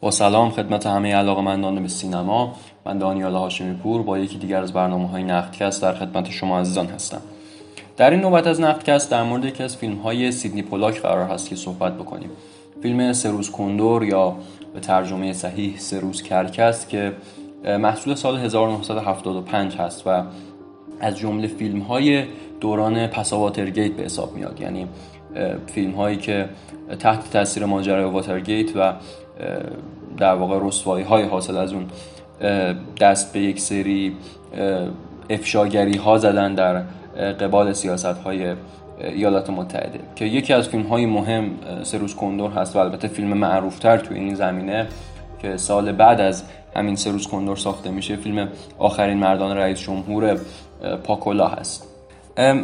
با سلام خدمت همه علاقمندان به سینما. من دانیال هاشمی پور با یکی دیگر از برنامه های نقدکست در خدمت شما عزیزان هستم. در این نوبت از نقدکست در مورد یکی از فیلم های سیدنی پولاک قرار هست که صحبت بکنیم. فیلم سروز کندور یا به ترجمه صحیح سروز کرکست که محصول سال 1975 هست و از جمله فیلم های دوران پسا واترگیت به حساب میاد. یعنی فیلم هایی که تحت تاثیر ماجرای واترگیت و در واقع رسوایی های حاصل از اون دست به یک سری افشاگری ها زدن در قبال سیاست های ایالات متحده. که یکی از فیلم های مهم سروز کندور هست و البته فیلم معروفتر توی این زمینه که سال بعد از همین سروز کندور ساخته میشه فیلم آخرین مردان رئیس جمهور پاکولا هست.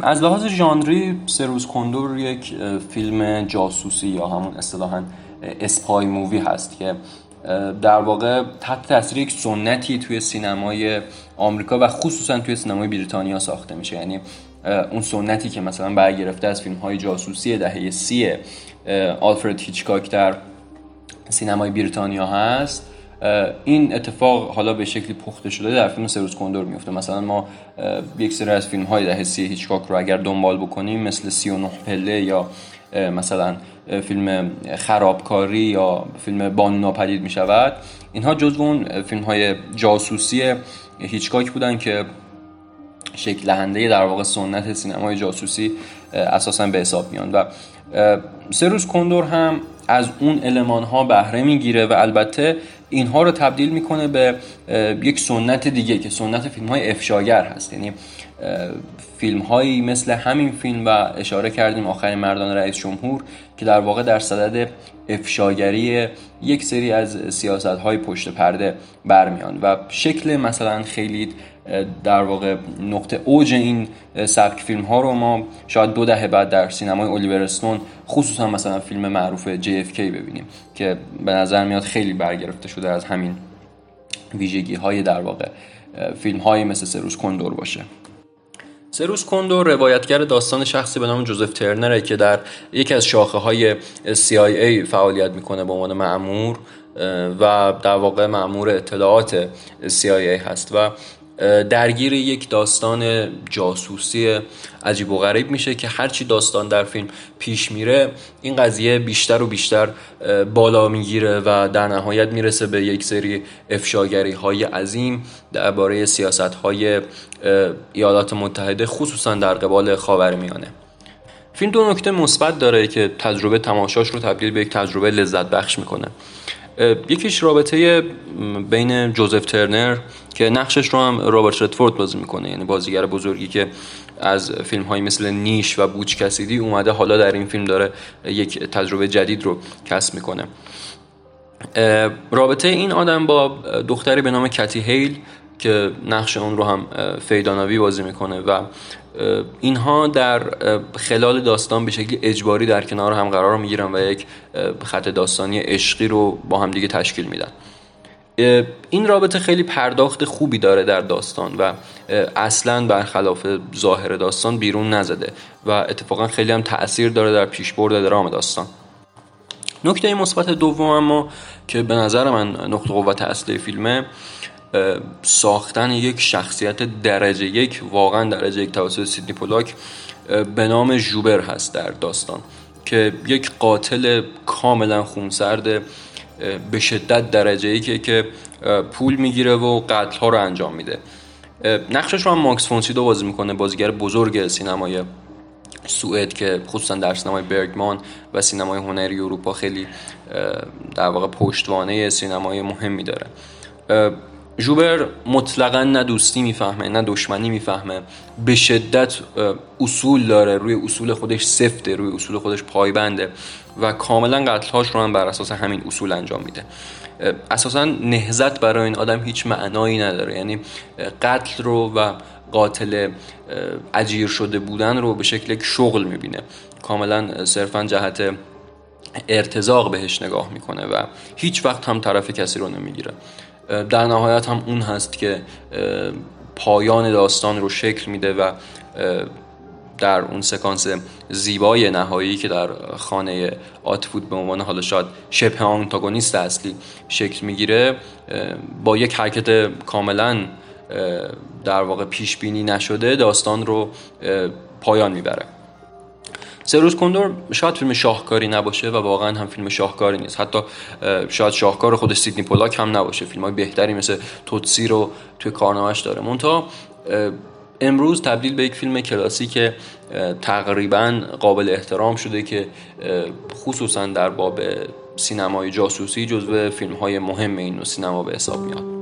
از لحاظ ژانری سه روز کندور یک فیلم جاسوسی یا همون اصطلاحا spy movie هست که در واقع تحت تاثیر یک سنتی توی سینمای آمریکا و خصوصا توی سینمای بریتانیا ساخته میشه. یعنی اون سنتی که مثلا برگرفته از فیلم های جاسوسی دهه سی آلفرد هیچکاک در سینمای بریتانیا هست. این اتفاق حالا به شکلی پخته شده در فیلم سروز کندور میفته مثلا ما یک سری از فیلم های دهه سی هیچکاک رو اگر دنبال بکنیم مثل سی و نه پله یا مثلا فیلم خرابکاری یا فیلم بانو ناپدید می شود اینها جزو اون فیلم های جاسوسی هیچکاک بودن که شکل دهنده در واقع سنت سینمای جاسوسی اساسا به حساب میان. و سروز کندور هم از اون علمان ها بهره می‌گیره و البته اینها رو تبدیل می‌کنه به یک سنت دیگه که سنت فیلم های افشاگر هست. یعنی فیلم هایی مثل همین فیلم و اشاره کردیم آخرین مردان رئیس جمهور که در واقع در صدد افشاگری یک سری از سیاست های پشت پرده برمیان و شکل مثلا خیلی در واقع نقطه اوج این سبک فیلم ها رو ما شاید دو دهه بعد در سینمای الیور استون خصوصا مثلا فیلم معروف JFK ببینیم که به نظر میاد خیلی برگرفته شده از همین ویژگی های در واقع فیلم های مثل سروز کندور باشه. سروس کندور روایتگر داستان شخصی به نام جوزف ترنره که در یکی از شاخه های CIA فعالیت می‌کنه به عنوان معمور و در واقع معمور اطلاعات CIA هست. و درگیر یک داستان جاسوسی عجیب و غریب میشه که هرچی داستان در فیلم پیش میره این قضیه بیشتر و بیشتر بالا می‌گیره و در نهایت می‌رسه به یک سری افشاگری های عظیم درباره سیاست های ایالات متحده خصوصا در قبال خاورمیانه. فیلم دو نکته مثبت داره که تجربه تماشاش رو تبدیل به یک تجربه لذت بخش می‌کنه. یکیش رابطه بین جوزف ترنر که نقشش رو هم رابرت ردفورد بازی می‌کنه. یعنی بازیگر بزرگی که از فیلم های مثل نیش و بوچ کسیدی اومده حالا در این فیلم داره یک تجربه جدید رو کسب می‌کنه. رابطه این آدم با دختری به نام کتی هیل که نقش اون رو هم فیداناوی بازی می‌کنه و اینها در خلال داستان به شکلی اجباری در کنار هم قرار می‌گیرن و یک خط داستانی عشقی رو با هم دیگه تشکیل میدن. این رابطه خیلی پرداخت خوبی داره در داستان و اصلا برخلاف ظاهر داستان بیرون نزده و اتفاقا خیلی هم تاثیر داره در پیشبرد درام داستان. نکته مثبت دوم اما که به نظر من نقطه قوت اصلی فیلمه ساختن یک شخصیت درجه یک واقعا درجه یک توسط سیدنی پولاک به نام جوبر هست در داستان که یک قاتل کاملا خونسرد به شدت درجه ای که پول می‌گیره و قتل ها رو انجام میده. نقشش رو هم ماکس فونسیدو بازی می‌کنه بازیگر بزرگ سینمای سوئد که خصوصا در سینمای برگمان و سینمای هنری اروپا خیلی در واقع پشتوانه سینمای مهمی داره. جوبر مطلقا نه دوستی می‌فهمه نه دشمنی می‌فهمه. به شدت اصول داره. روی اصول خودش سفته روی اصول خودش پایبنده و کاملا قتلهاش رو هم بر اساس همین اصول انجام میده. اساسا نهزت برای این آدم هیچ معنایی نداره. یعنی قتل رو و قاتل اجیر شده بودن رو به شکل یک شغل می‌بینه. کاملا صرفا جهت ارتزاق بهش نگاه می‌کنه و هیچ وقت هم طرف کسی رو نمی‌گیره. در نهایت هم اون هست که پایان داستان رو شکل میده و در اون سکانس زیبای نهایی که در خانه آتفود به عنوان حالا شاید شبه آنتاگونیست اصلی شکل می‌گیره با یک حرکت کاملا در واقع پیش بینی نشده داستان رو پایان می‌بره. سروز کندور شاید فیلم شاهکاری نباشه و واقعا هم فیلم شاهکاری نیست. حتی شاید شاهکار خودش سیدنی پولاک هم نباشه. فیلم های بهتری مثل توتسی رو توی کارنامهش داره. منتها امروز تبدیل به یک فیلم کلاسیک تقریبا قابل احترام شده که خصوصا در باب سینمای جاسوسی جزو فیلم های مهم این سینما به حساب میاد.